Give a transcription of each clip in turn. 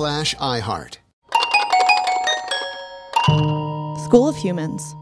iHeart. School of Humans.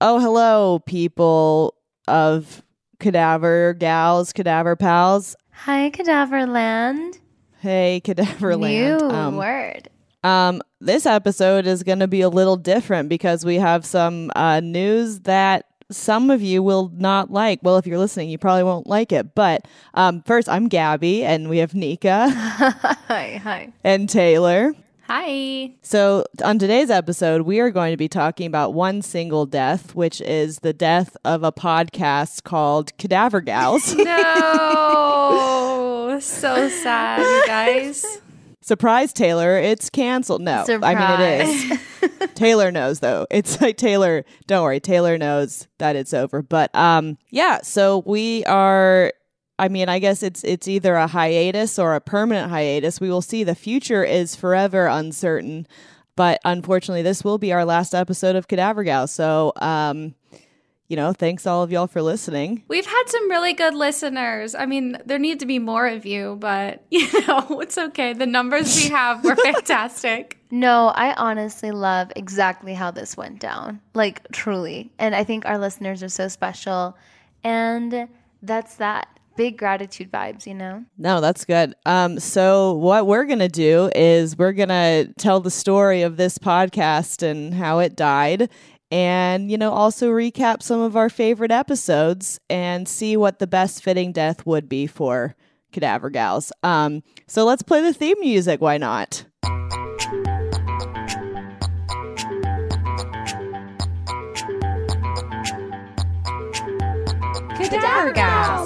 Oh, hello, people of cadaver gals, cadaver pals. Hi, Cadaver Land. Hey, cadaver land. New Um, word. Um, this episode is going to be a little different because we have some uh, news that some of you will not like. Well, if you're listening, you probably won't like it. But um, first, I'm Gabby, and we have Nika hi, hi. and Taylor. Hi. So, on today's episode, we are going to be talking about one single death, which is the death of a podcast called Cadaver Gals. No. so sad, you guys. Surprise, Taylor, it's canceled. No, I mean, it is. Taylor knows though. It's like Taylor, don't worry, Taylor knows that it's over. But um yeah, so we are I mean, I guess it's it's either a hiatus or a permanent hiatus. We will see. The future is forever uncertain. But unfortunately, this will be our last episode of Cadaver Gal. So um you know, thanks all of y'all for listening. We've had some really good listeners. I mean, there need to be more of you, but you know, it's okay. The numbers we have were fantastic. No, I honestly love exactly how this went down. Like, truly. And I think our listeners are so special. And that's that. Big gratitude vibes, you know? No, that's good. Um, so what we're gonna do is we're gonna tell the story of this podcast and how it died, and you know also recap some of our favorite episodes and see what the best fitting death would be for Cadaver Gals. Um, so let's play the theme music. Why not? Cadaver Gals.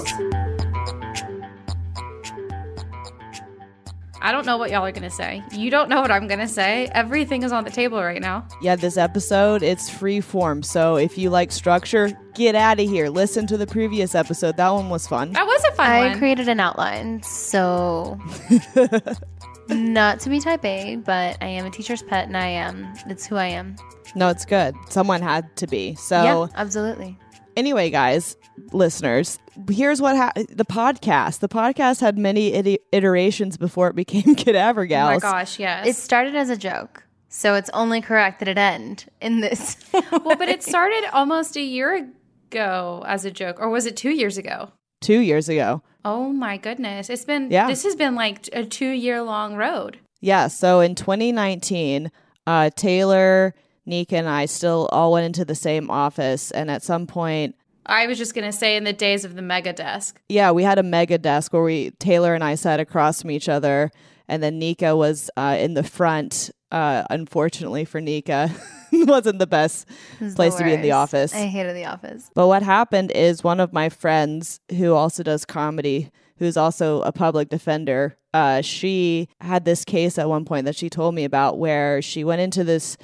I don't know what y'all are going to say. You don't know what I'm going to say. Everything is on the table right now. Yeah, this episode it's free form. So if you like structure, get out of here. Listen to the previous episode. That one was fun. That was a fun I one. created an outline, so not to be type A, but I am a teacher's pet, and I am. It's who I am. No, it's good. Someone had to be. So yeah, absolutely. Anyway, guys, listeners, here's what ha- the podcast. The podcast had many iti- iterations before it became Cadaver oh my gosh, yes. It started as a joke, so it's only correct that it end in this. well, but it started almost a year ago as a joke, or was it two years ago? Two years ago. Oh my goodness. It's been, Yeah. this has been like a two year long road. Yeah. So in 2019, uh, Taylor, Nika, and I still all went into the same office, and at some point, I was just gonna say in the days of the mega desk. Yeah, we had a mega desk where we Taylor and I sat across from each other, and then Nika was uh, in the front. Uh, unfortunately for Nika, wasn't the best place the to be in the office. I hated the office. But what happened is one of my friends who also does comedy, who's also a public defender, uh, she had this case at one point that she told me about where she went into this.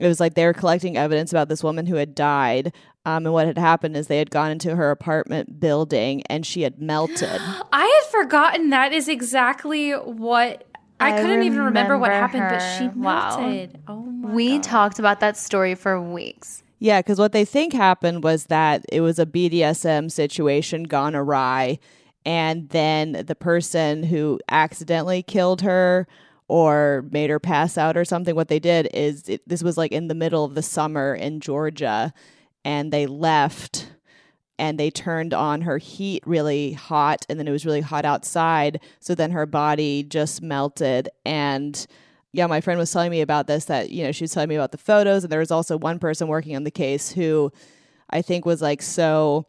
It was like they were collecting evidence about this woman who had died. Um, and what had happened is they had gone into her apartment building and she had melted. I had forgotten that is exactly what I, I couldn't even remember what remember happened, but she her. Wow. melted. Oh my We God. talked about that story for weeks. Yeah, because what they think happened was that it was a BDSM situation gone awry. And then the person who accidentally killed her or made her pass out or something, what they did is it, this was like in the middle of the summer in Georgia. And they left and they turned on her heat really hot. And then it was really hot outside. So then her body just melted. And yeah, my friend was telling me about this that, you know, she was telling me about the photos. And there was also one person working on the case who I think was like so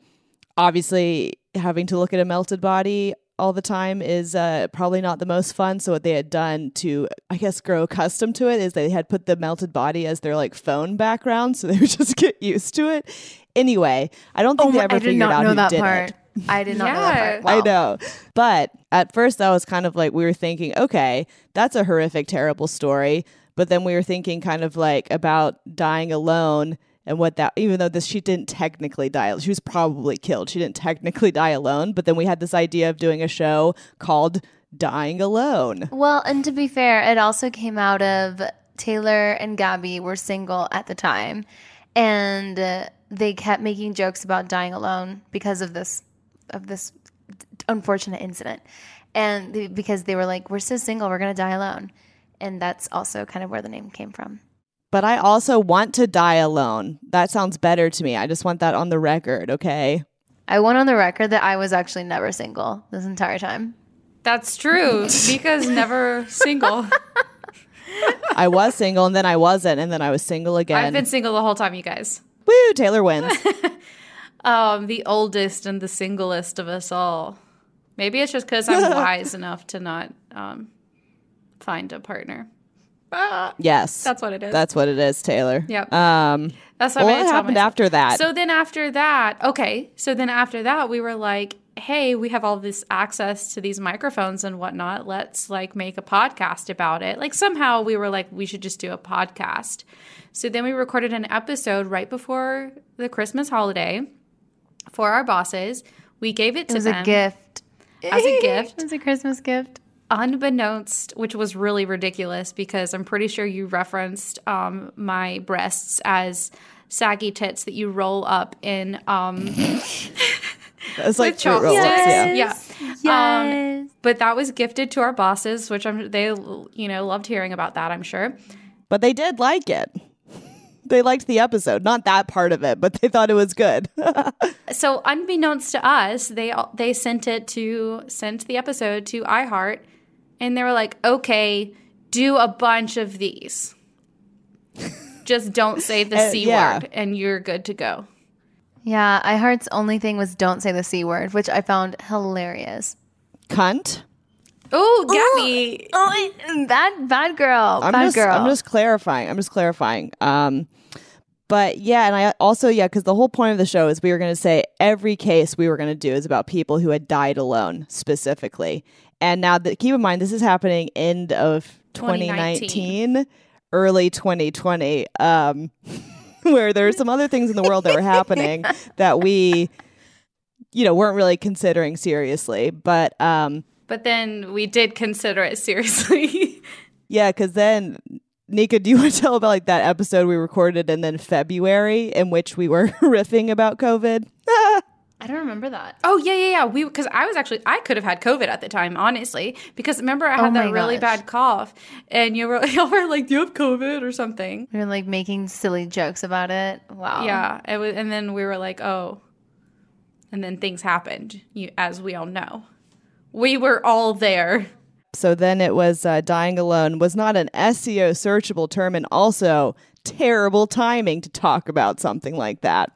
obviously having to look at a melted body all the time is uh, probably not the most fun. So what they had done to, I guess, grow accustomed to it is they had put the melted body as their like phone background, so they would just get used to it. Anyway, I don't think they ever figured out who that did part. it. I did not know that part. I Wow. know. But at first, I was kind of like, we were thinking, okay, that's a horrific, terrible story. But then we were thinking kind of like about dying alone and what that, even though this, she didn't technically die, she was probably killed. She didn't technically die alone. But then we had this idea of doing a show called Dying Alone. Well, and to be fair, it also came out of Taylor and Gabby were single at the time, and uh, they kept making jokes about dying alone because of this of this unfortunate incident, and because they were like, "We're so single, we're gonna die alone," and that's also kind of where the name came from. But I also want to die alone. That sounds better to me. I just want that on the record, okay? I want on the record that I was actually never single this entire time. That's true. Nika's never single. I was single and then I wasn't, and then I was single again. I've been single the whole time, you guys. Woo, Taylor wins. Um, the oldest and the singlest of us all. Maybe it's just because I'm wise enough to not um, find a partner. Ah, yes. That's what it is. That's what it is, Taylor. Yep. Um, That's what, Well, what happened myself. after that? So then after that, okay. So then after that, we were like, hey, we have all this access to these microphones and whatnot. Let's like make a podcast about it. Like somehow we were like, we should just do a podcast. So then we recorded an episode right before the Christmas holiday for our bosses. We gave it It to was them a gift. as a gift it was a Christmas gift. Unbeknownst, which was really ridiculous because I'm pretty sure you referenced um, my breasts as saggy tits that you roll up in um, it's like with fruit roll-ups, chopsticks. yeah. Yeah. Um, Yes. but that was gifted to our bosses, which I'm they you know loved hearing about that. I'm sure. But they did like it. They liked the episode, not that part of it, but they thought it was good. So unbeknownst to us, they they sent it to sent the episode to iHeart, and they were like, "Okay, do a bunch of these. Just don't say the Uh, c yeah. word, and you're good to go." Yeah, iHeart's only thing was don't say the C word, which I found hilarious. Cunt. Oh, Gabby. Oh, bad, bad girl. I'm bad just, girl. I'm just clarifying. I'm just clarifying. Um, but yeah, and I also yeah, because the whole point of the show is we were going to say every case we were going to do is about people who had died alone specifically. And now that keep in mind this is happening end of 2019, early 2020, um, where there are some other things in the world that were happening that we, you know, weren't really considering seriously. But um, But then we did consider it seriously. Yeah, because then, Nika, do you want to tell about like that episode we recorded in then February in which we were riffing about COVID? I don't remember that. oh yeah, yeah, yeah. We because I was actually I could have had COVID at the time, honestly, because remember I Oh had that my really gosh. bad cough, and you were y'all were like, "Do you have COVID or something?" We were like making silly jokes about it. Wow. Yeah, it was, and then we were like, "Oh," and then things happened, you, as we all know. We were all there. So then it was uh, dying alone was not an SEO searchable term and also terrible timing to talk about something like that.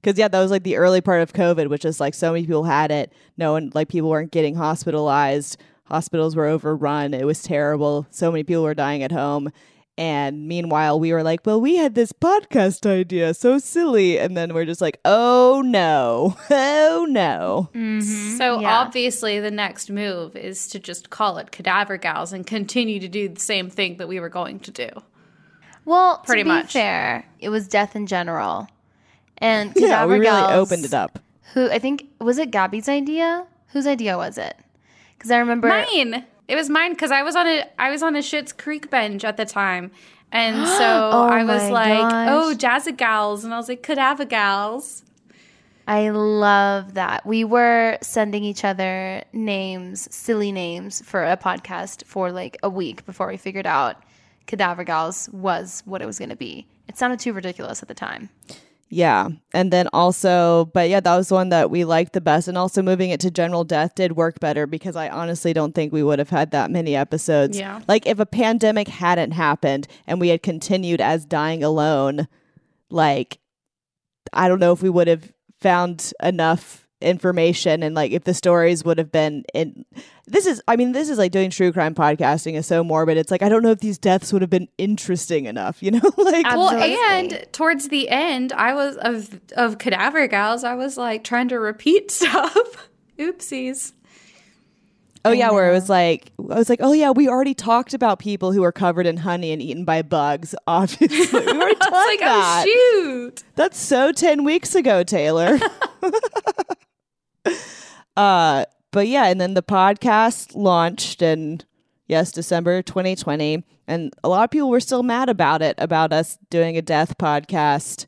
Because yeah, that was like the early part of COVID, which is like so many people had it. No one like people weren't getting hospitalized. Hospitals were overrun. It was terrible. So many people were dying at home. And meanwhile, we were like, well, we had this podcast idea. So silly. And then we're just like, oh no. Oh no. Mm-hmm. So yeah. obviously, the next move is to just call it Cadaver Gals and continue to do the same thing that we were going to do. Well, pretty much. fair, it was death in general. And Cadaver yeah, we really Gals, opened it up. Who I think was it Gabby's idea? Whose idea was it? Because I remember mine. It was mine because I was on a I was on a Schitt's Creek bench at the time, and so oh I was like, oh, gosh. "Oh, Jazzagals," and I was like, "Cadaver Gals." I love that. We were sending each other names, silly names for a podcast for like a week before we figured out Cadaver Gals was what it was going to be. It sounded too ridiculous at the time. Yeah. And then also, but yeah, that was the one that we liked the best. And also moving it to General Death did work better because I honestly don't think we would have had that many episodes. Yeah. Like if a pandemic hadn't happened and we had continued as dying alone, like I don't know if we would have found enough information and like if the stories would have been in this is i mean this is like doing true crime podcasting is so morbid. It's like i don't know if these deaths would have been interesting enough you know? Like well and towards the end i was of of cadaver gals i was like trying to repeat stuff. Oopsies. Oh yeah, where it was like I was like, oh yeah, we already talked about people who are covered in honey and eaten by bugs. Obviously, we already talked like, oh, that. Oh, shoot, that's so ten weeks ago, Taylor. uh, but yeah, and then the podcast launched in yes, December 2020, and a lot of people were still mad about it, about us doing a death podcast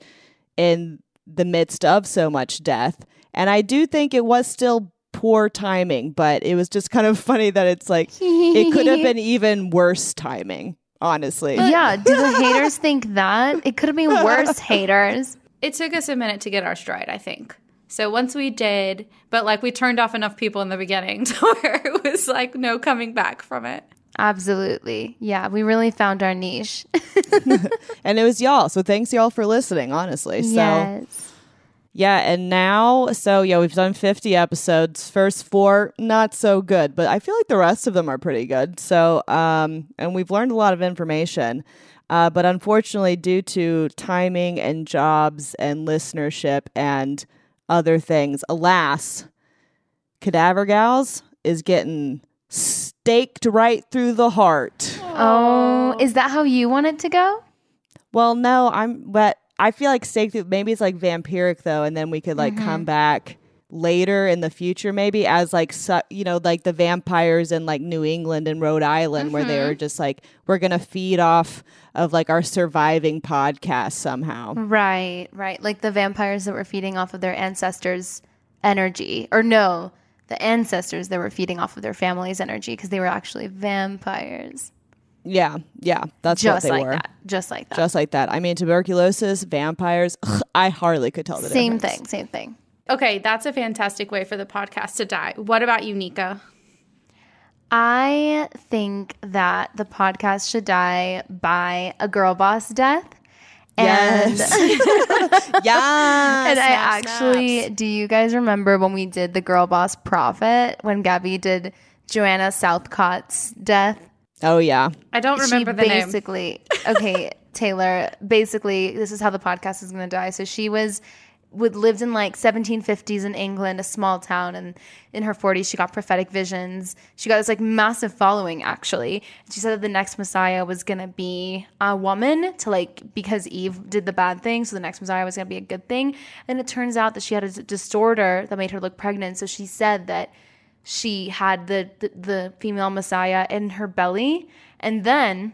in the midst of so much death. And I do think it was still poor timing, but it was just kind of funny that it's like it could have been even worse timing, honestly. Yeah, do the haters think that? It could have been worse, haters. It took us a minute to get our stride, I think. So once we did, but like we turned off enough people in the beginning to where it was like no coming back from it. Absolutely. Yeah, we really found our niche. and it was y'all. So thanks y'all for listening, honestly. So yes. Yeah, and now, so yeah, we've done 50 episodes. First four, not so good, but I feel like the rest of them are pretty good. So, um, and we've learned a lot of information. Uh, but unfortunately, due to timing and jobs and listenership and other things, alas, Cadaver Gals is getting staked right through the heart. Oh, is that how you want it to go? Well, no, I'm, but I feel like stake maybe it's like vampiric though, and then we could like mm-hmm. come back later in the future maybe as like su- you know like the vampires in like New England and Rhode Island mm-hmm. where they were mm-hmm. just like we're going to feed off of like our surviving podcast somehow. Right, right. Like the vampires that were feeding off of their ancestors' energy or no, the ancestors that were feeding off of their family's energy because they were actually vampires. Yeah, yeah, that's just what they like were. that. Just like that. Just like that. I mean, tuberculosis, vampires. I hardly could tell the same difference. thing. Same thing. Okay, that's a fantastic way for the podcast to die. What about you, Nika? I think that the podcast should die by a girl boss death. And yes. yes. And I actually, snaps. do you guys remember when we did the girl boss prophet when Gabby did Joanna Southcott's death? Oh yeah. I don't remember she the basically, name. okay, Taylor, basically this is how the podcast is going to die. So she was would lived in like 1750s in England, a small town, and in her 40s she got prophetic visions. She got this like massive following actually. She said that the next Messiah was gonna be a woman to like because Eve did the bad thing, so the next Messiah was gonna be a good thing. And it turns out that she had a disorder that made her look pregnant. So she said that she had the, the, the female messiah in her belly and then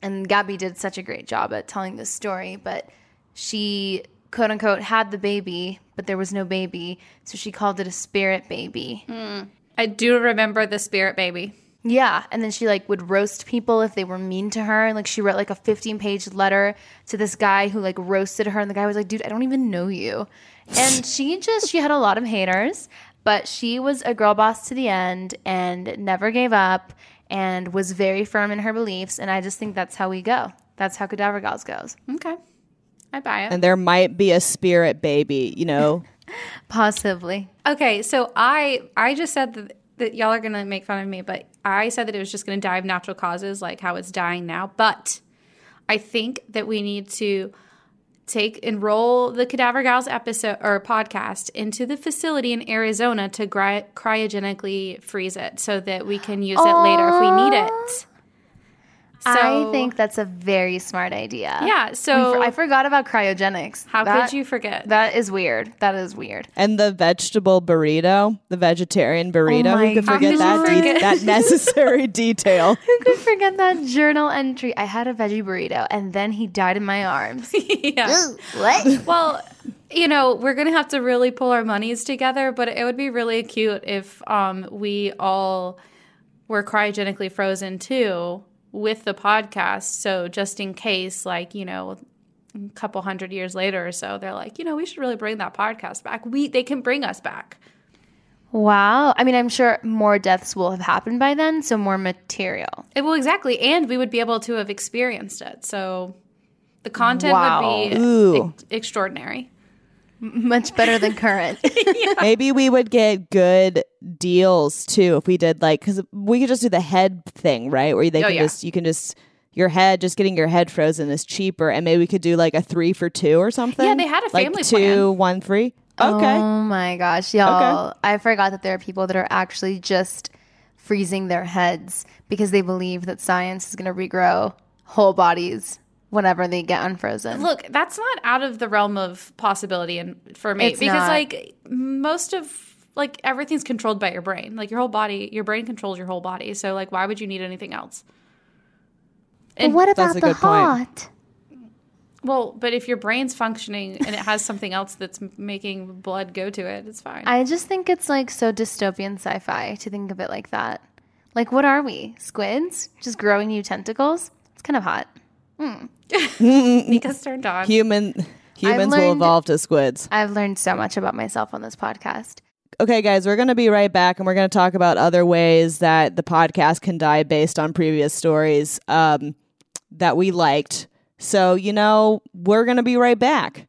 and gabby did such a great job at telling this story but she quote unquote had the baby but there was no baby so she called it a spirit baby mm. i do remember the spirit baby yeah and then she like would roast people if they were mean to her and like she wrote like a 15 page letter to this guy who like roasted her and the guy was like dude i don't even know you and she just she had a lot of haters but she was a girl boss to the end and never gave up and was very firm in her beliefs. And I just think that's how we go. That's how Cadaver Gals goes. Okay. I buy it. And there might be a spirit baby, you know. Possibly. Okay, so I I just said that, that y'all are gonna make fun of me, but I said that it was just gonna die of natural causes, like how it's dying now. But I think that we need to take enroll the Cadaver Gals episode or podcast into the facility in Arizona to gry- cryogenically freeze it so that we can use it later if we need it. So, I think that's a very smart idea. Yeah. So I forgot about cryogenics. How that, could you forget? That is weird. That is weird. And the vegetable burrito, the vegetarian burrito. Oh Who could forget that forget? De- that necessary detail? Who could forget that journal entry? I had a veggie burrito, and then he died in my arms. yeah. what? Well. You know, we're gonna have to really pull our monies together, but it would be really cute if um, we all were cryogenically frozen too with the podcast. So just in case, like, you know, a couple hundred years later or so, they're like, you know, we should really bring that podcast back. We they can bring us back. Wow. I mean, I'm sure more deaths will have happened by then, so more material. Eh, it will exactly, and we would be able to have experienced it. So the content wow. would be ex- extraordinary much better than current. yeah. Maybe we would get good deals too if we did like because we could just do the head thing, right? Where they oh, can yeah. just you can just your head just getting your head frozen is cheaper, and maybe we could do like a three for two or something. Yeah, they had a family like two, plan. one, three. Okay. Oh my gosh, y'all! Okay. I forgot that there are people that are actually just freezing their heads because they believe that science is going to regrow whole bodies whenever they get unfrozen. Look, that's not out of the realm of possibility and for me it's because not. like most of like everything's controlled by your brain. Like your whole body, your brain controls your whole body. So like why would you need anything else? And but what about the heart? Well, but if your brain's functioning and it has something else that's making blood go to it, it's fine. I just think it's like so dystopian sci-fi to think of it like that. Like what are we? Squids just growing new tentacles? It's kind of hot. Hmm. Nika's turned on. Human humans learned, will evolve to squids. I've learned so much about myself on this podcast. Okay, guys, we're going to be right back and we're going to talk about other ways that the podcast can die based on previous stories um, that we liked. So, you know, we're going to be right back.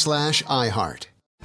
slash iHeart.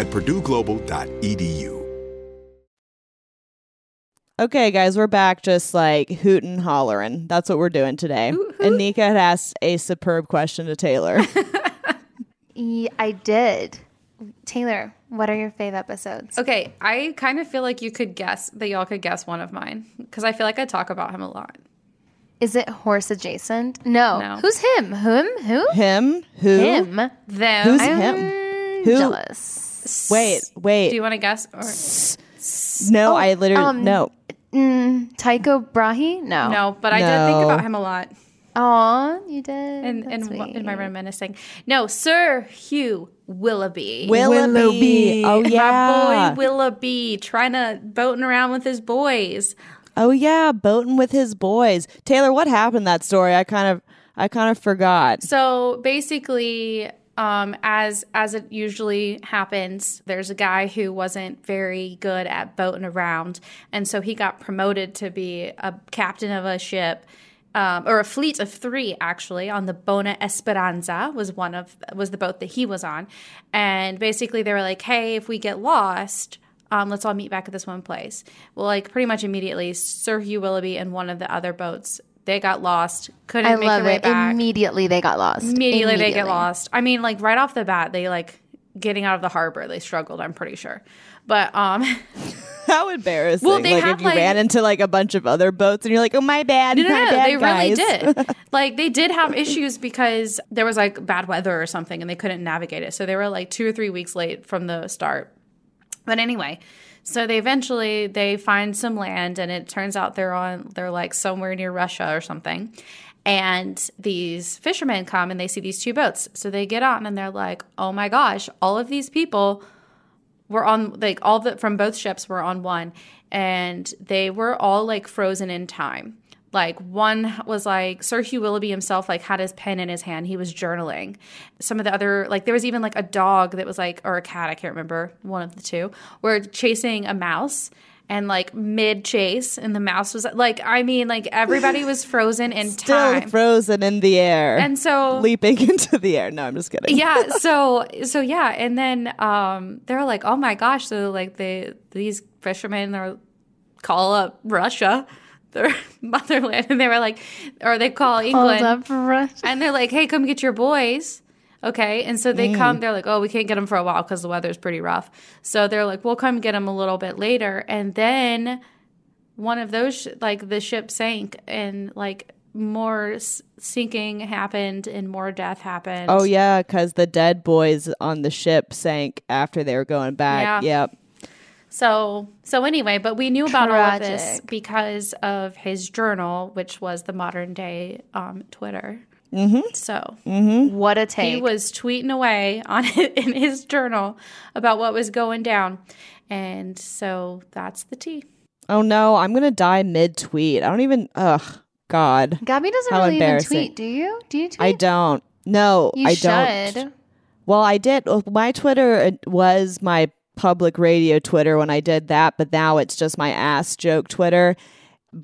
at purdueglobal.edu. Okay, guys, we're back just like hooting hollering. That's what we're doing today. And Nika had asked a superb question to Taylor. yeah, I did. Taylor, what are your fave episodes? Okay, I kind of feel like you could guess that y'all could guess one of mine because I feel like I talk about him a lot. Is it horse adjacent? No. No. Who's him? Whom? Who? Him? Who? Him. Them. Who's I'm him? Who? jealous. Wait, wait. Do you want to guess? Or no, Oh, I literally um, no. Mm, Tycho Brahe? No. no, but I did think about him a lot Aw, you did. in That's in, in my reminiscing. No, Sir Hugh Willoughby. Willoughby. Oh yeah. My boy Willoughby trying to boating around with his boys. oh yeah, boating with his boys. Taylor, what happened that story? I kind of I kind of forgot. So basically, um, as as it usually happens, there's a guy who wasn't very good at boating around, and so he got promoted to be a captain of a ship. Um, or a fleet of three actually on the Bona Esperanza was one of was the boat that he was on, and basically they were like, "Hey, if we get lost, um, let's all meet back at this one place." Well, like pretty much immediately, Sir Hugh Willoughby and one of the other boats they got lost, couldn't I make love their way it. back Immediately they got lost. immediately they get lost. I mean, like right off the bat, they like getting out of the harbor. They struggled. I'm pretty sure, but um, How embarrassing. Well, they like had, if you like- ran into like a bunch of other boats and you're like, oh my bad, no, no, my no, bad, they really did. like they did have issues because there was like bad weather or something, and they couldn't navigate it. So they were like two or three weeks late from the start. But anyway, so they eventually they find some land, and it turns out they're on they're like somewhere near Russia or something. And these fishermen come and they see these two boats. So they get on and they're like, "Oh my gosh, all of these people were on like all the from both ships were on one and they were all like frozen in time like one was like sir hugh willoughby himself like had his pen in his hand he was journaling some of the other like there was even like a dog that was like or a cat i can't remember one of the two were chasing a mouse and like mid chase and the mouse was like i mean like everybody was frozen in Still time frozen in the air. and so leaping into the air. No, I'm just kidding. yeah so so yeah and then um they're like oh my gosh so like they these fishermen are call up russia their motherland and they were like or they call england. and they're like hey come get your boys. Okay and so they come they're like oh we can't get them for a while because the weather's pretty rough. So they're like we'll come get them a little bit later. And then one of those sh- like the ship sank and like more sinking happened and more death happened. Oh yeah, because the dead boys on the ship sank after they were going back. Yeah. Yep. So so anyway, but we knew about all of this because of his journal, which was the modern day um, Twitter. Mm-hmm. So What a take! he was tweeting away on it in his journal about what was going down, and so that's the tea. Oh no, I'm gonna die mid tweet. I don't even. Ugh, God, Gabby doesn't How really even tweet, do you? Do you tweet? I don't. No, You I should. don't. Well, I did. My Twitter uh, was my public radio Twitter when I did that, but now it's just my ass joke Twitter,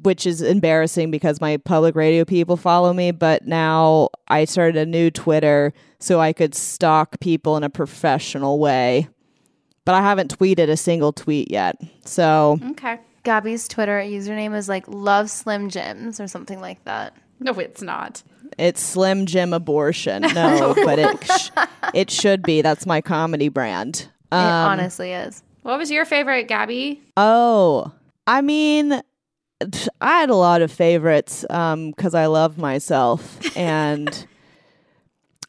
which is embarrassing because my public radio people follow me. But now I started a new Twitter so I could stalk people in a professional way. But I haven't tweeted a single tweet yet. So Okay. Gabby's Twitter username is like Love Slim Jims or something like that. No, it's not. it's Slim Jim Abortion. No, but it sh- it should be. That's my comedy brand. It Um, honestly is. What was your favorite, Gabby? Oh, I mean, I had a lot of favorites because I love myself. And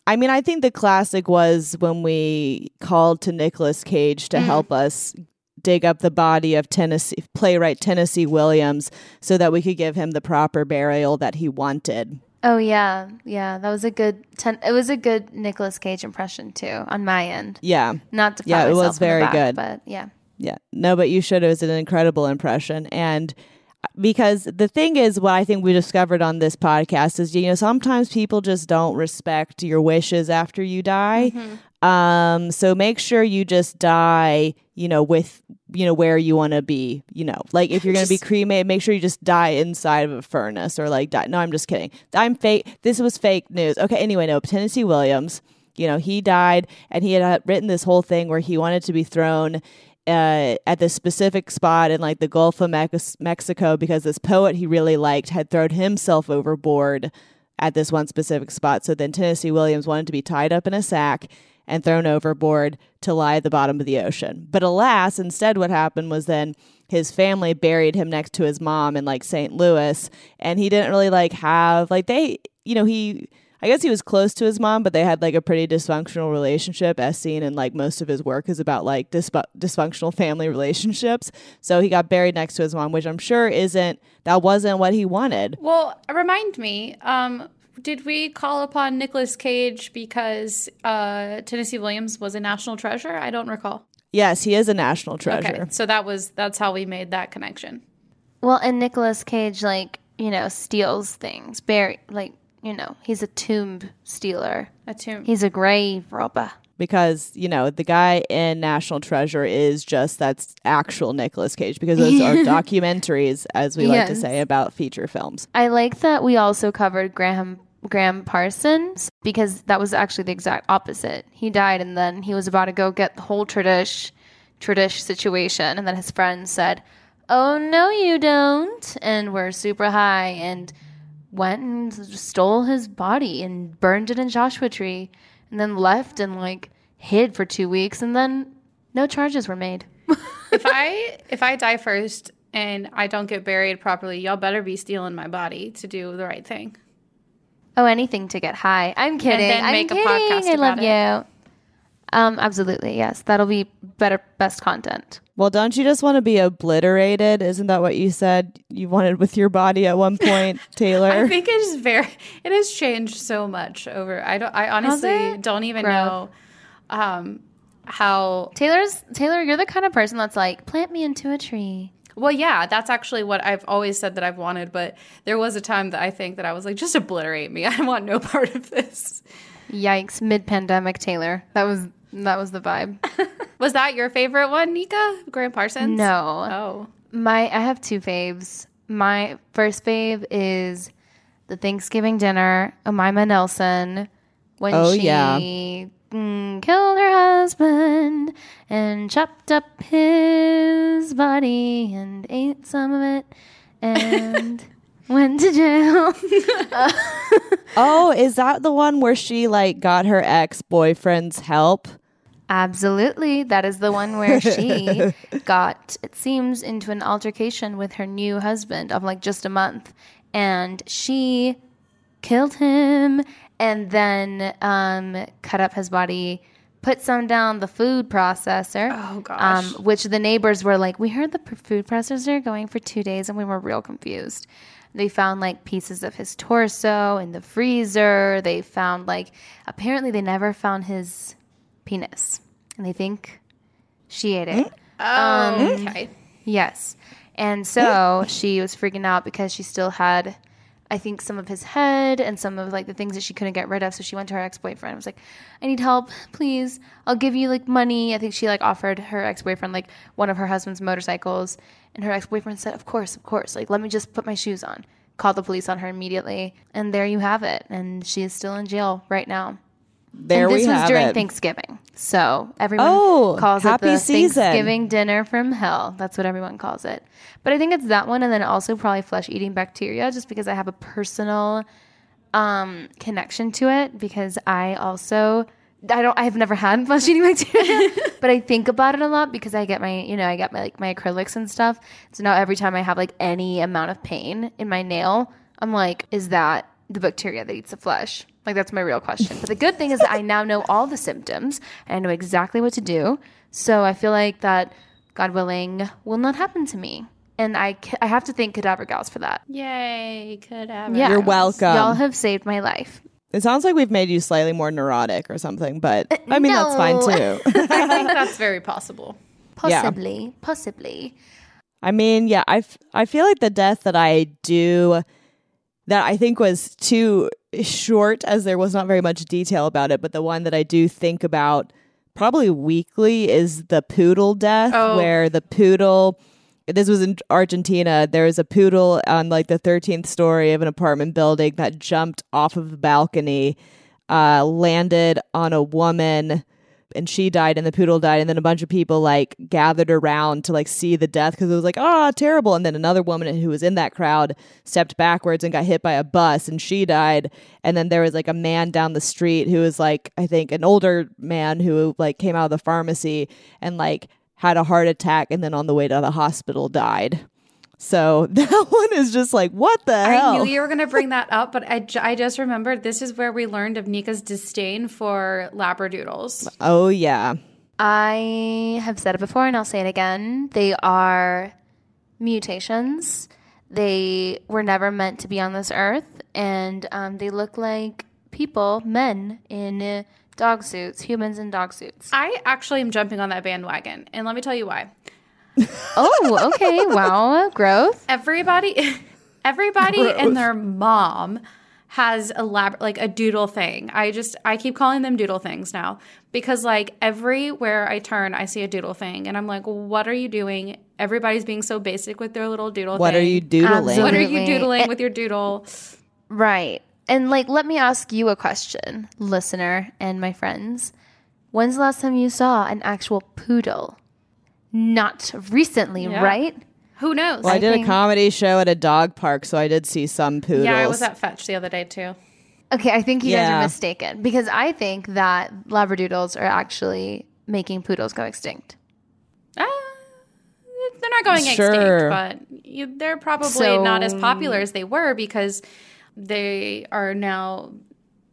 I mean, I think the classic was when we called to Nicolas Cage to help us dig up the body of Tennessee playwright Tennessee Williams so that we could give him the proper burial that he wanted. Oh yeah, yeah, that was a good. Ten- it was a good Nicolas Cage impression too on my end. Yeah, not to yeah, it was very back, good. But yeah, yeah, no, but you should. It was an incredible impression, and because the thing is, what I think we discovered on this podcast is, you know, sometimes people just don't respect your wishes after you die. Mm-hmm. Um, so make sure you just die, you know, with, you know, where you want to be, you know, like if you're going to be cremated, make sure you just die inside of a furnace or like die. No, I'm just kidding. I'm fake. This was fake news. Okay. Anyway, no, Tennessee Williams, you know, he died and he had written this whole thing where he wanted to be thrown uh, at this specific spot in like the Gulf of Mex- Mexico because this poet he really liked had thrown himself overboard at this one specific spot. So then Tennessee Williams wanted to be tied up in a sack and thrown overboard to lie at the bottom of the ocean. But alas, instead, what happened was then his family buried him next to his mom in like St. Louis, and he didn't really like have like they, you know, he I guess he was close to his mom, but they had like a pretty dysfunctional relationship, as seen in like most of his work is about like dysfunctional family relationships. So he got buried next to his mom, which I'm sure isn't that wasn't what he wanted. Well, remind me, um, did we call upon Nicolas Cage because uh, Tennessee Williams was a national treasure? I don't recall. Yes, he is a national treasure. Okay, so that was that's how we made that connection. Well, and Nicolas Cage, like you know, steals things, bury like you know, he's a tomb stealer. A tomb. He's a grave robber. Because, you know, the guy in National Treasure is just that's actual Nicolas Cage because those are documentaries, as we yes. like to say, about feature films. I like that we also covered Gram Gram Parsons because that was actually the exact opposite. He died and then he was about to go get the whole tradish tradish situation and then his friends said, "Oh no you don't." And we're super high and went and stole his body and burned it in Joshua Tree and then left and like hid for two weeks and then no charges were made. if I if I die first and I don't get buried properly, y'all better be stealing my body to do the right thing. Oh, anything to get high. I'm kidding. I'm kidding. I love you. Um, absolutely, yes. That'll be better, best content. Well, don't you just want to be obliterated? Isn't that what you said you wanted with your body at one point, Taylor? I think it is very. It has changed so much over. I don't. I honestly don't even Growth. know um, how Taylor's. Taylor, you're the kind of person that's like, plant me into a tree. Well, yeah, that's actually what I've always said that I've wanted. But there was a time that I think that I was like, just obliterate me. I want no part of this. Yikes! Mid pandemic, Taylor. That was that was the vibe. was that your favorite one, Nika? Gram Parsons? No. Oh. My I have two faves. My first fave is the Thanksgiving dinner, Omaima Nelson, when oh, she yeah. Killed her husband and chopped up his body and ate some of it and went to jail. oh, is that the one where she like got her ex boyfriend's help? Absolutely. That is the one where she got, it seems, into an altercation with her new husband of like just a month. And she killed him and then um, cut up his body, put some down the food processor. Oh, gosh. Um, which the neighbors were like, We heard the food processor going for two days and we were real confused. They found like pieces of his torso in the freezer. They found like, apparently, they never found his penis, and they think she ate it. Oh, um, okay. Yes. And so she was freaking out because she still had, I think, some of his head and some of like the things that she couldn't get rid of. So she went to her ex boyfriend was like, I need help, please. I'll give you like money. I think she like offered her ex boyfriend like one of her husband's motorcycles. And her ex boyfriend said, Of course, of course. Like, let me just put my shoes on. Called the police on her immediately. And there you have it. And she is still in jail right now. There and this we was have during it. Thanksgiving. So everyone Oh, calls it the season. Thanksgiving dinner from hell. That's what everyone calls it. But I think it's that one and then also probably flesh eating bacteria just because I have a personal um, connection to it because I also I don't I've never had flesh eating bacteria, but I think about it a lot because I get my, you know, I get my like my acrylics and stuff. So now every time I have like any amount of pain in my nail, I'm like, is that the bacteria that eats the flesh? Like that's my real question. But the good thing is that I now know all the symptoms and I know exactly what to do. So I feel like that God willing, will not happen to me. And I, I have to thank Cadaver Gals for that. Yay, Cadaver. Yeah. You're welcome. Y'all have saved my life. It sounds like we've made you slightly more neurotic or something, but I mean that's fine too. I think that's very possible. Yeah. Possibly, possibly. I mean, yeah, I, f- I feel like the death that I do that I think was too short as there was not very much detail about it, but the one that I do think about probably weekly is the poodle death Oh. where the poodle this was in Argentina. There was a poodle on like the 13th story of an apartment building that jumped off of the balcony, uh, landed on a woman, and she died, and the poodle died. And then a bunch of people like gathered around to like see the death because it was like, ah, terrible. And then another woman who was in that crowd stepped backwards and got hit by a bus, and she died. And then there was like a man down the street who was like, I think, an older man who like came out of the pharmacy and like had a heart attack and then on the way to the hospital died. So that one is just like, what the hell? I knew you were going to bring that up, but I, I just remembered this is where we learned of Nika's disdain for labradoodles. oh yeah. I have said it before and I'll say it again. They are mutations. They were never meant to be on this earth, and um, they look like people, men in uh, dog suits, humans in dog suits. I actually am jumping on that bandwagon, and let me tell you why. Oh, okay. wow. Growth. Everybody, everybody and their mom has a lab like a doodle thing. I just I keep calling them doodle things now because like everywhere I turn, I see a doodle thing, and I'm like, what are you doing? Everybody's being so basic with their little doodle. What are you doodling? What are you doodling And- with your doodle? Right. And like, let me ask you a question, listener and my friends. When's the last time you saw an actual poodle? Not recently, Yeah. right? Who knows? Well, I, did think- a comedy show at a dog park, so I did see some poodles. yeah, I was at Fetch the other day too. Okay, I think you guys are mistaken because I think that Labradoodles are actually making poodles go extinct. Ah, they're not going Sure. extinct, but you, they're probably So- not as popular as they were because they are now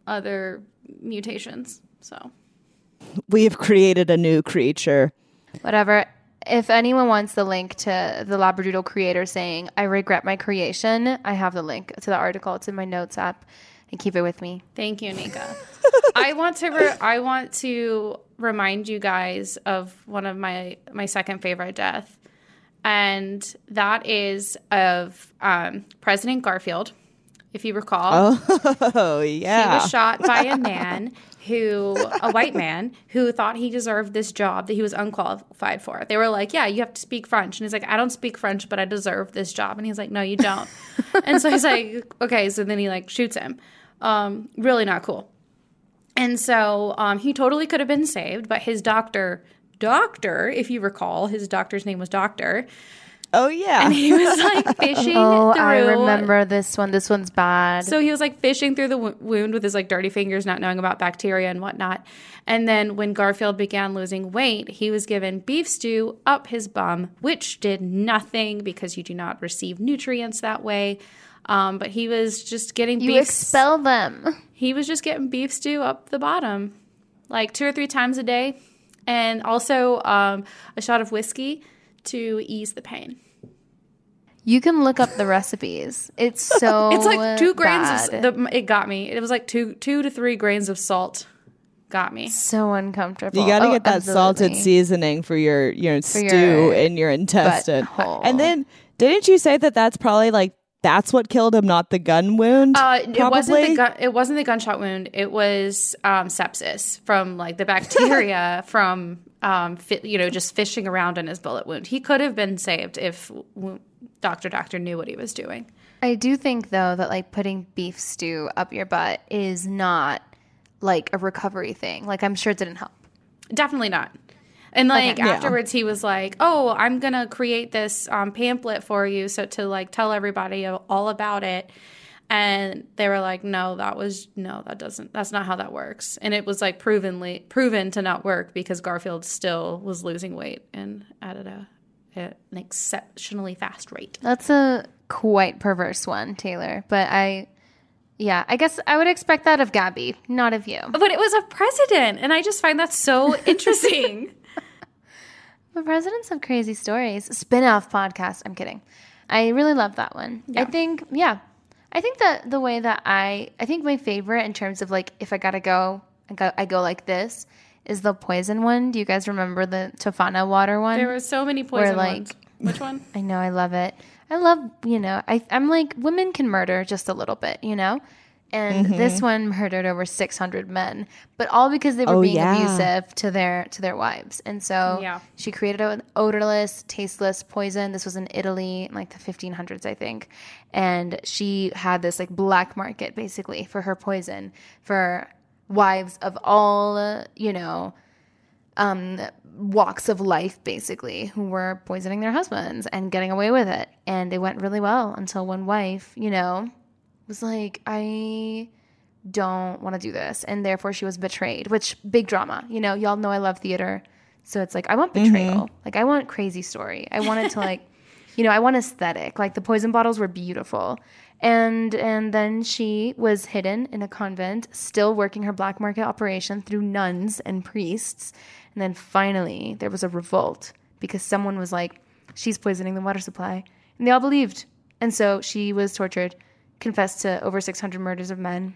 other mutations. So we have created a new creature. Whatever. If anyone wants the link to the Labradoodle creator saying, I regret my creation, I have the link to the article. It's in my notes app and keep it with me. thank you, Nika. I want to re- I want to remind you guys of one of my my second favorite death, and that is of um, President Garfield. If you recall, Oh yeah. He was shot by a man who, a white man, who thought he deserved this job that he was unqualified for. They were like, Yeah, you have to speak French. And he's like, I don't speak French, but I deserve this job. And he's like, No, you don't. and so he's like, Okay. So then he like shoots him. Um, really not cool. And so um, he totally could have been saved, but his doctor, doctor, if you recall, his doctor's name was Doctor. Oh yeah. And he was like fishing Oh, through. I remember this one. This one's bad. So he was like fishing through the w- wound with his like dirty fingers, not knowing about bacteria and whatnot. And then when Garfield began losing weight, he was given beef stew up his bum, which did nothing because you do not receive nutrients that way. Um, but he was just getting you beef. expel them. he was just getting beef stew up the bottom, like two or three times a day, and also um, a shot of whiskey to ease the pain. You can look up the recipes. It's so It's like two grains. bad. Of, the, it got me. It was like two two to three grains of salt. Got me. so uncomfortable. You got to Oh, get that salted seasoning for your your stew your in your intestine. butthole. And then didn't you say that that's probably like that's what killed him, not the gun wound? Uh, it wasn't the gun. It wasn't the gunshot wound. It was um, sepsis from like the bacteria from um, fi- you know just fishing around in his bullet wound. He could have been saved if w- Doctor Doctor knew what he was doing. I do think though that like putting beef stew up your butt is not like a recovery thing. Like I'm sure it didn't help. Definitely not. And like Okay. Yeah. afterwards, he was like, "Oh, I'm gonna create this um, pamphlet for you, so to like tell everybody all about it." And they were like, "No, that was no, that doesn't. That's not how that works." And it was like provenly proven to not work because Garfield still was losing weight and at a, at an exceptionally fast rate. That's a quite perverse one, Taylor. But I, yeah, I guess I would expect that of Gabby, not of you. But it was a president, and I just find that so interesting. The presidents have crazy stories. Spin-off podcast. I'm kidding. I really love that one. Yeah. I think, yeah. I think that the way that I, I think my favorite in terms of like, if I gotta go, I go, I go like this, is the poison one. Do you guys remember the Tofana water one? There were so many poison where, like, ones. Which one? I know, I love it. I love, you know, I, I'm like, women can murder just a little bit, you know? and mm-hmm. this one murdered over 600 men but all because they were oh, being yeah. abusive to their to their wives and so yeah. she created an odorless tasteless poison this was in italy in like the 1500s i think and she had this like black market basically for her poison for wives of all you know um, walks of life basically who were poisoning their husbands and getting away with it and it went really well until one wife you know was like, I don't want to do this. And therefore she was betrayed, which big drama. You know, y'all know I love theater. So it's like, I want betrayal. Mm-hmm. Like, I want crazy story. I want it to, like, you know, I want aesthetic. Like, the poison bottles were beautiful. And and then she was hidden in a convent, still working her black market operation through nuns and priests. And then finally, there was a revolt because someone was like, she's poisoning the water supply. And they all believed. And so she was tortured confessed to over 600 murders of men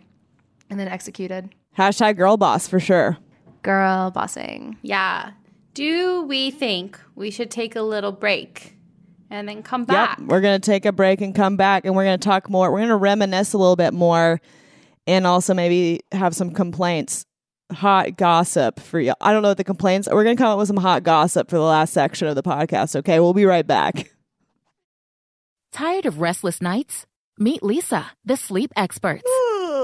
and then executed. Hashtag girl boss for sure. Girl bossing. Yeah. Do we think we should take a little break and then come back? Yep. We're going to take a break and come back and we're going to talk more. We're going to reminisce a little bit more and also maybe have some complaints. Hot gossip for you. I don't know what the complaints. We're going to come up with some hot gossip for the last section of the podcast. Okay. We'll be right back. Tired of restless nights? Meet Leesa, the sleep experts.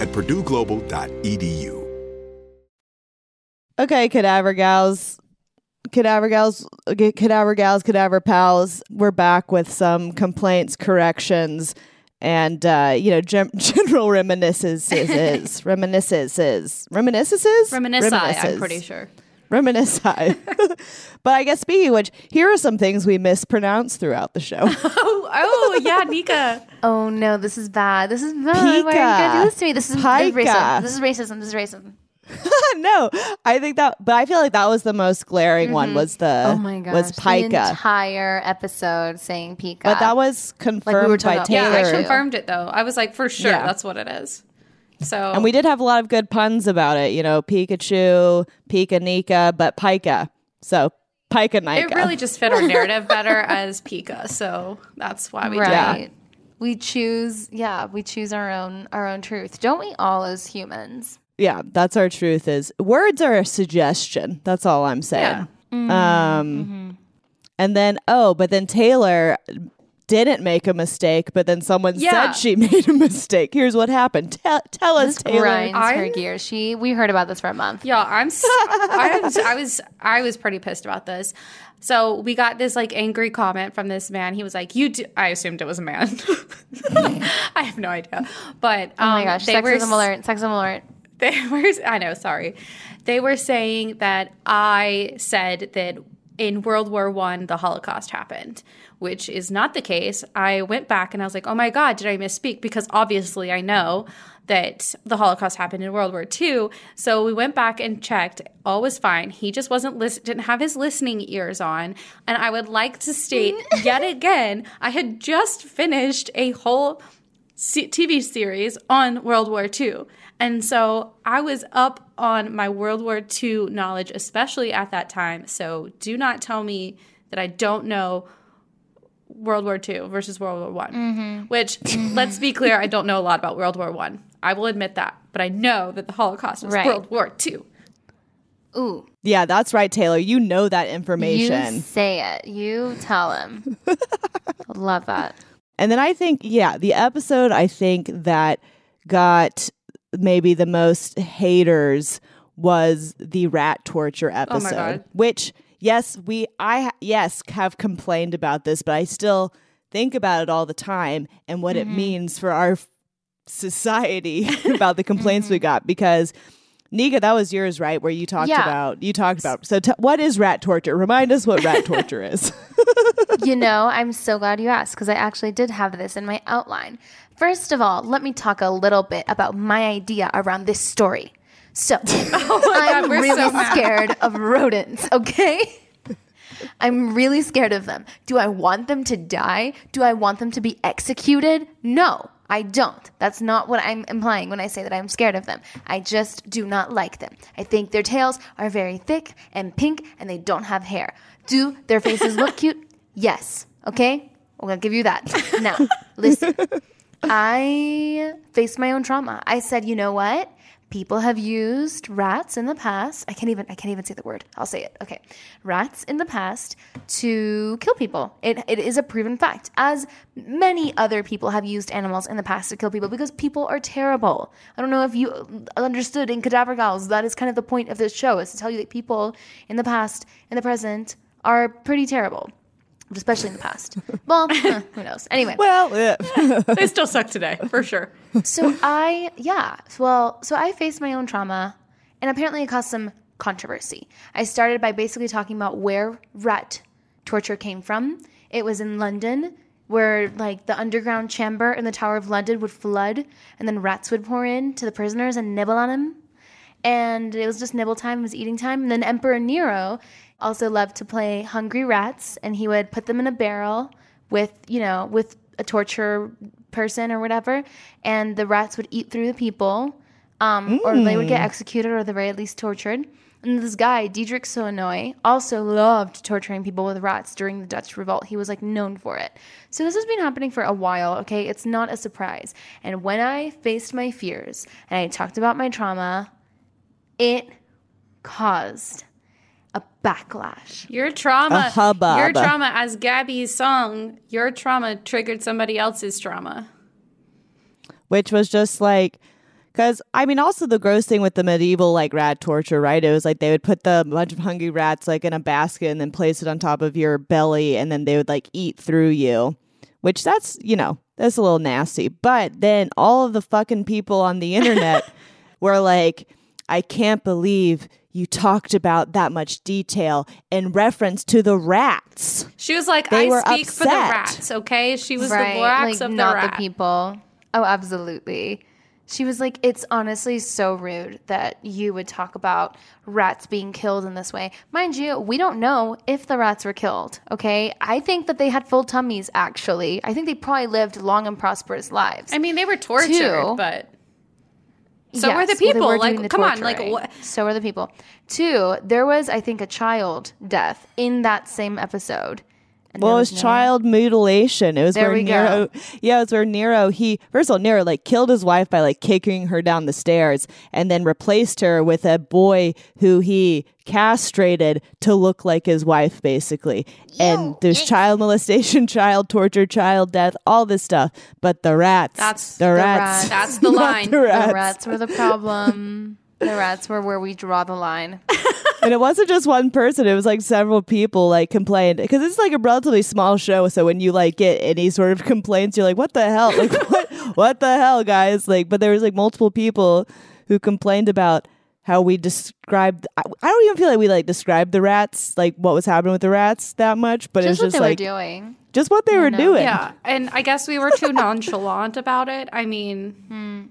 at purdueglobal.edu. Okay, cadaver gals. Cadaver gals, cadaver gals, cadaver pals. We're back with some complaints, corrections, and uh, you know, gem- general reminiscences, reminiscences, reminiscences, reminiscences. I'm pretty sure. Reminisce. but I guess speaking of which, here are some things we mispronounced throughout the show. oh, oh yeah, Nika. oh no, this is bad. This is bad. Why are you gonna do this to me? This is, this is racism. This is racism. This is racism. no, I think that, but I feel like that was the most glaring mm-hmm. one. Was the oh my gosh, was Pika the entire episode saying Pika, but that was confirmed like we by Taylor. Yeah, I confirmed it though. I was like, for sure, yeah. that's what it is. So and we did have a lot of good puns about it. You know, Pikachu, Pika Nika, but Pika. So Pika Nika. It really just fit our narrative better as Pika. So that's why we right. did. We choose, yeah, we choose our own our own truth, don't we? All as humans. Yeah, that's our truth. Is words are a suggestion. That's all I'm saying. Yeah. Mm-hmm. Um, mm-hmm. and then oh, but then Taylor didn't make a mistake, but then someone yeah. said she made a mistake. Here's what happened. Tell, tell us, this Taylor. Grinds her gears. She we heard about this for a month. Yeah, I'm. I, was, I was I was pretty pissed about this. So we got this like angry comment from this man. He was like, "You," do-, I assumed it was a man. I have no idea, but um, oh my um, gosh, sexism were, alert! Sexism alert! They were. I know. Sorry. They were saying that I said that in World War One the Holocaust happened, which is not the case. I went back and I was like, oh my God, did I misspeak? Because obviously I know that the Holocaust happened in World War II. So we went back and checked. All was fine. He just wasn't listen, didn't have his listening ears on. And I would like to state yet again, I had just finished a whole TV series on World War II. And so I was up on my World War II knowledge, especially at that time. So do not tell me that I don't know World War II versus World War One. Mm-hmm. Which, mm-hmm. let's be clear, I don't know a lot about World War One. I. I will admit that, but I know that the Holocaust was right. World War Two. Ooh. Yeah, that's right, Taylor. You know that information. You say it. You tell him. Love that. And then I think, yeah, the episode I think that got maybe the most haters was the rat torture oh episode, oh which yes, we I yes have complained about this, but I still think about it all the time and what mm-hmm. it means for our society about the complaints mm-hmm. we got because Nika, that was yours, right? Where you talked yeah. about you talked about. So, t- what is rat torture? Remind us what rat torture is. you know, I'm so glad you asked because I actually did have this in my outline. First of all, let me talk a little bit about my idea around this story. So, oh I'm God, really so scared of rodents, okay? I'm really scared of them. Do I want them to die? Do I want them to be executed? No, I don't. That's not what I'm implying when I say that I'm scared of them. I just do not like them. I think their tails are very thick and pink and they don't have hair. Do their faces look cute? Yes. Okay? I'm gonna give you that. Now, listen. I faced my own trauma. I said, you know what? People have used rats in the past. I can't even I can't even say the word. I'll say it. Okay. Rats in the past to kill people. It it is a proven fact. As many other people have used animals in the past to kill people because people are terrible. I don't know if you understood in Cadaver Gals, that is kind of the point of this show is to tell you that people in the past in the present are pretty terrible especially in the past. Well, who knows? Anyway. Well, yeah. they still suck today, for sure. So I, yeah. Well, so I faced my own trauma, and apparently it caused some controversy. I started by basically talking about where rat torture came from. It was in London, where like the underground chamber in the Tower of London would flood, and then rats would pour in to the prisoners and nibble on them. And it was just nibble time, it was eating time. And then Emperor Nero also loved to play hungry rats, and he would put them in a barrel with, you know, with a torture person or whatever, and the rats would eat through the people, um, mm. or they would get mm. executed, or at the very least tortured. And this guy, Diedrich Sonoy, also loved torturing people with rats during the Dutch Revolt. He was like known for it. So this has been happening for a while, okay? It's not a surprise. And when I faced my fears and I talked about my trauma, it caused a backlash. Your trauma, your trauma, as Gabby's song, your trauma triggered somebody else's trauma. Which was just like, because I mean, also the gross thing with the medieval like rat torture, right? It was like they would put the bunch of hungry rats like in a basket and then place it on top of your belly, and then they would like eat through you. Which that's you know that's a little nasty. But then all of the fucking people on the internet were like, I can't believe you talked about that much detail in reference to the rats. She was like, They I were speak for the upset. rats, okay? She was right, the rats like of not the the people. Oh, absolutely. She was like, it's honestly so rude that you would talk about rats being killed in this way. Mind you, we don't know if the rats were killed, okay? I think that they had full tummies, actually. I think they probably lived long and prosperous lives. I mean, they were tortured, Two. but so were the Yes, well, they people. like, the come on, like torturing. what? So were the people. Two, there was, I think, a child death in that same episode. And Well, it was no- child mutilation. It was There where we Nero, go. yeah, it was where Nero. He first of all, Nero like killed his wife by like kicking her down the stairs, and then replaced her with a boy who he castrated to look like his wife, basically. and there's child molestation, child torture, child death, all this stuff. But the rats, That's the, the rats, rats. That's the line. the rats. The rats were the problem. the rats were where we draw the line. and it wasn't just one person it was like several people like complained because it's like a relatively small show so when you like get any sort of complaints you're like what the hell like what what the hell guys like but there was like multiple people who complained about how we described I, I don't even feel like we like described the rats like what was happening with the rats that much but it's Just it what was they just like were doing. just what they were know. doing Yeah, and I guess we were too nonchalant about it. I mean, Hmm.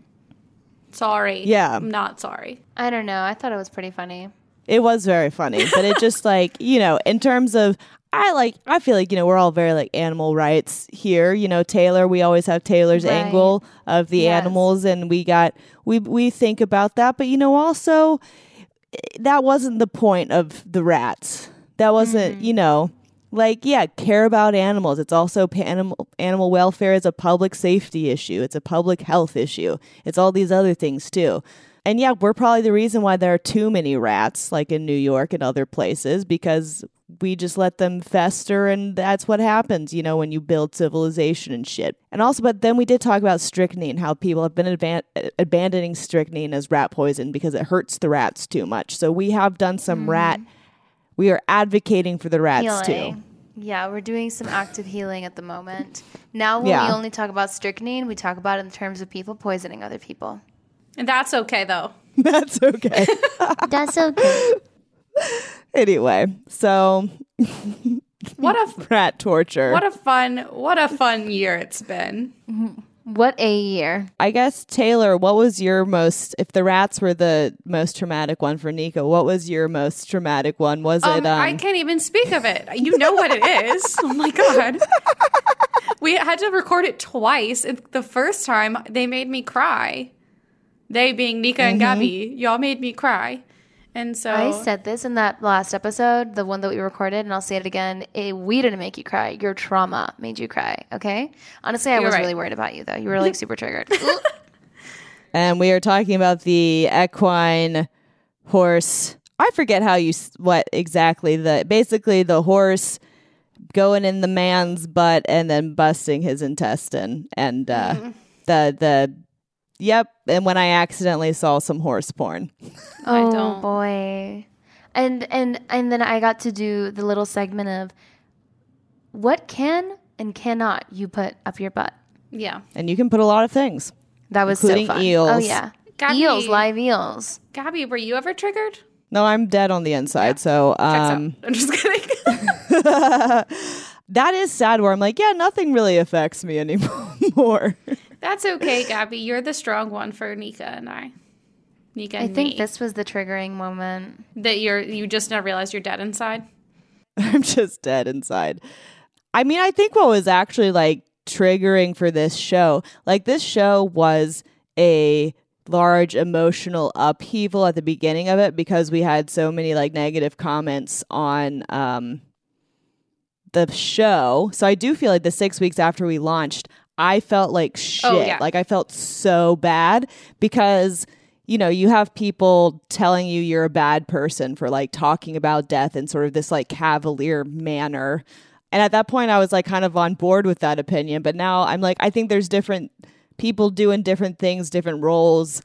Sorry. Yeah. I'm not sorry. I don't know. I thought it was pretty funny. It was very funny, but it just like, you know, in terms of I like I feel like, you know, we're all very like animal rights here. You know, Taylor, we always have Taylor's Right. angle of the Yes. animals and we got we we think about that, but you know, also eh, that wasn't the point of the rats. That wasn't, Mm-hmm. you know, like yeah, care about animals. It's also animal animal welfare is a public safety issue. It's a public health issue. It's all these other things too. And yeah, we're probably the reason why there are too many rats, like in New York and other places, because we just let them fester, and that's what happens, you know, when you build civilization and shit. And also, but then we did talk about strychnine, how people have been aban- abandoning strychnine as rat poison because it hurts the rats too much. So we have done some hmm. rat. We are advocating for the rats too. Healing. Yeah, we're doing some active healing at the moment. Now, when Yeah. we only talk about strychnine, we talk about it in terms of people poisoning other people. And that's okay though. That's okay. That's okay. anyway, so What a rat torture. what a fun what a fun year it's been. Mm-hmm. What a year. I guess Taylor, what was your most if the rats were the most traumatic one for Nika, what was your most traumatic one? Was Um, it um I can't even speak of it. You know what it is. oh my god. we had to record it twice. And the first time they made me cry. They being Nika and Mm-hmm. Gabby, y'all made me cry. And so I said this in that last episode, the one that we recorded, and I'll say it again. It, we didn't make you cry. Your trauma made you cry. Okay. Honestly, I was right. really worried about you though. You were like super triggered. and we are talking about the equine horse. I forget how you what exactly the basically the horse going in the man's butt and then busting his intestine and uh Mm-hmm. the the yep and when I accidentally saw some horse porn. oh don't. boy. And and and then I got to do the little segment of what can and cannot you put up your butt. yeah. And you can put a lot of things. That was Including so fun. eels. Oh yeah, Gabby. eels, live eels. Gabby, were you ever triggered? No, I'm dead on the inside. So um I'm just kidding. that is sad where I'm like, yeah, nothing really affects me anymore. That's okay, Gabby. You're the strong one for Nika and I. Nika I think me. this was the triggering moment. that you're you just now realize you're dead inside. I'm just dead inside. I mean, I think what was actually like triggering for this show, like this show was a large emotional upheaval at the beginning of it because we had so many like negative comments on um the show. So I do feel like the 6 weeks after we launched, I felt like oh, shit. Oh, yeah. Like I felt so bad because you know, you have people telling you you're a bad person for like talking about death in sort of this like cavalier manner. And at that point, I was like kind of on board with that opinion. But now I'm like, I think there's different people doing different things, different roles.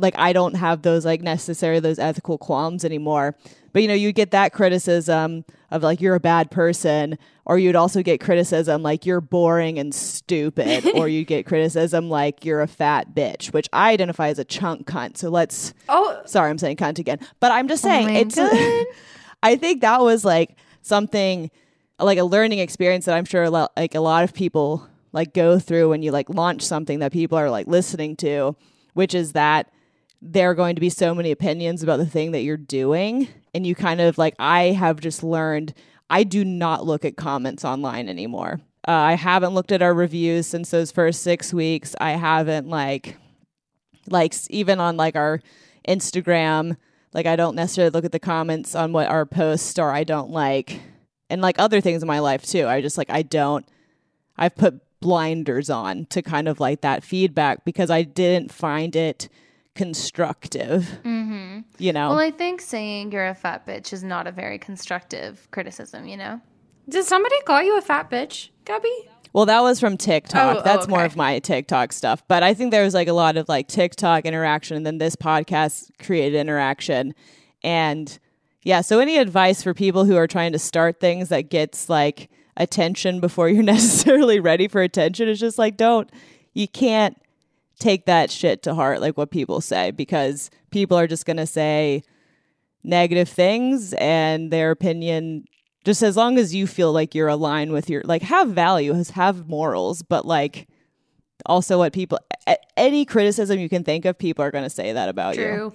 Like I don't have those like necessarily those ethical qualms anymore. But you know, you get that criticism of like you're a bad person, or you'd also get criticism like you're boring and stupid, or you'd get criticism like you're a fat bitch, which I identify as a chunk cunt. So let's. Oh, sorry, I'm saying cunt again, but I'm just saying Oh it's. I think that was like something like a learning experience that I'm sure a lot, like a lot of people like go through when you like launch something that people are like listening to, which is that there are going to be so many opinions about the thing that you're doing and you kind of like I have just learned I do not look at comments online anymore. Uh, I haven't looked at our reviews since those first 6 weeks. I haven't like like even on like our Instagram, like I don't necessarily look at the comments on what our posts or I don't like and like other things in my life too. I just like I don't I've put blinders on to kind of like that feedback because I didn't find it constructive. Mm-hmm. You know. Well, I think saying you're a fat bitch is not a very constructive criticism, you know? Did somebody call you a fat bitch, Gabby? Well, that was from TikTok. Oh, oh, That's more of my TikTok stuff. But I think there was like a lot of like TikTok interaction, and then this podcast created interaction. And yeah, so any advice for people who are trying to start things that gets like attention before you're necessarily ready for attention is just like don't you can't take that shit to heart like what people say because people are just going to say negative things and their opinion just as long as you feel like you're aligned with your like have values have morals but like also what people a- any criticism you can think of people are going to say that about you. True.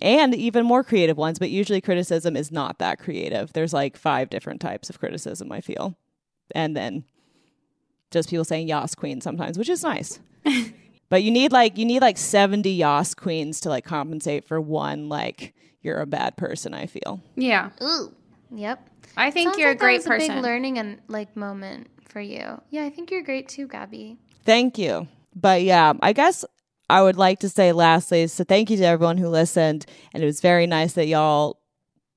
and even more creative ones but usually criticism is not that creative. There's like five different types of criticism i feel. And then just people saying yas queen sometimes which is nice but you need like you need like 70 yas queens to like compensate for one like you're a bad person i feel Yeah. Ooh. Yep. I think Sounds you're like a great that was a person. big learning and like moment for you. Yeah, I think you're great too, Gabby. Thank you. But yeah, I guess I would like to say lastly, so thank you to everyone who listened. And it was very nice that y'all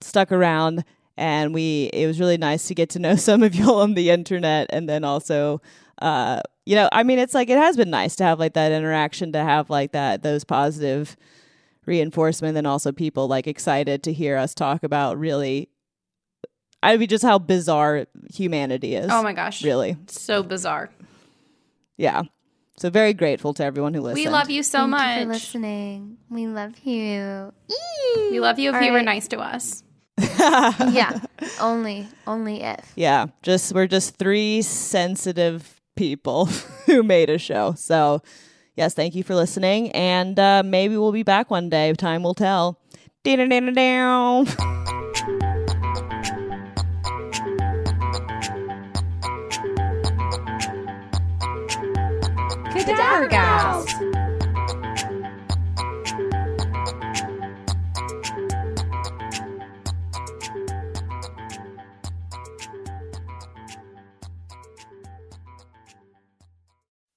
stuck around and we it was really nice to get to know some of y'all on the internet and then also uh you know, I mean it's like it has been nice to have like that interaction to have like that those positive reinforcement and also people like excited to hear us talk about really I mean just how bizarre humanity is. Oh my gosh. Really. So bizarre. Yeah. So very grateful to everyone who listened. We love you so Thank much. you for listening. We love you. We love you if All you were nice to us. yeah. Only only if. Yeah, just we're just three sensitive people who made a show. So, yes, thank you for listening, and uh, maybe we'll be back one day. Time will tell. Down. Cadaver Gals.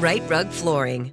Rite Rug Flooring.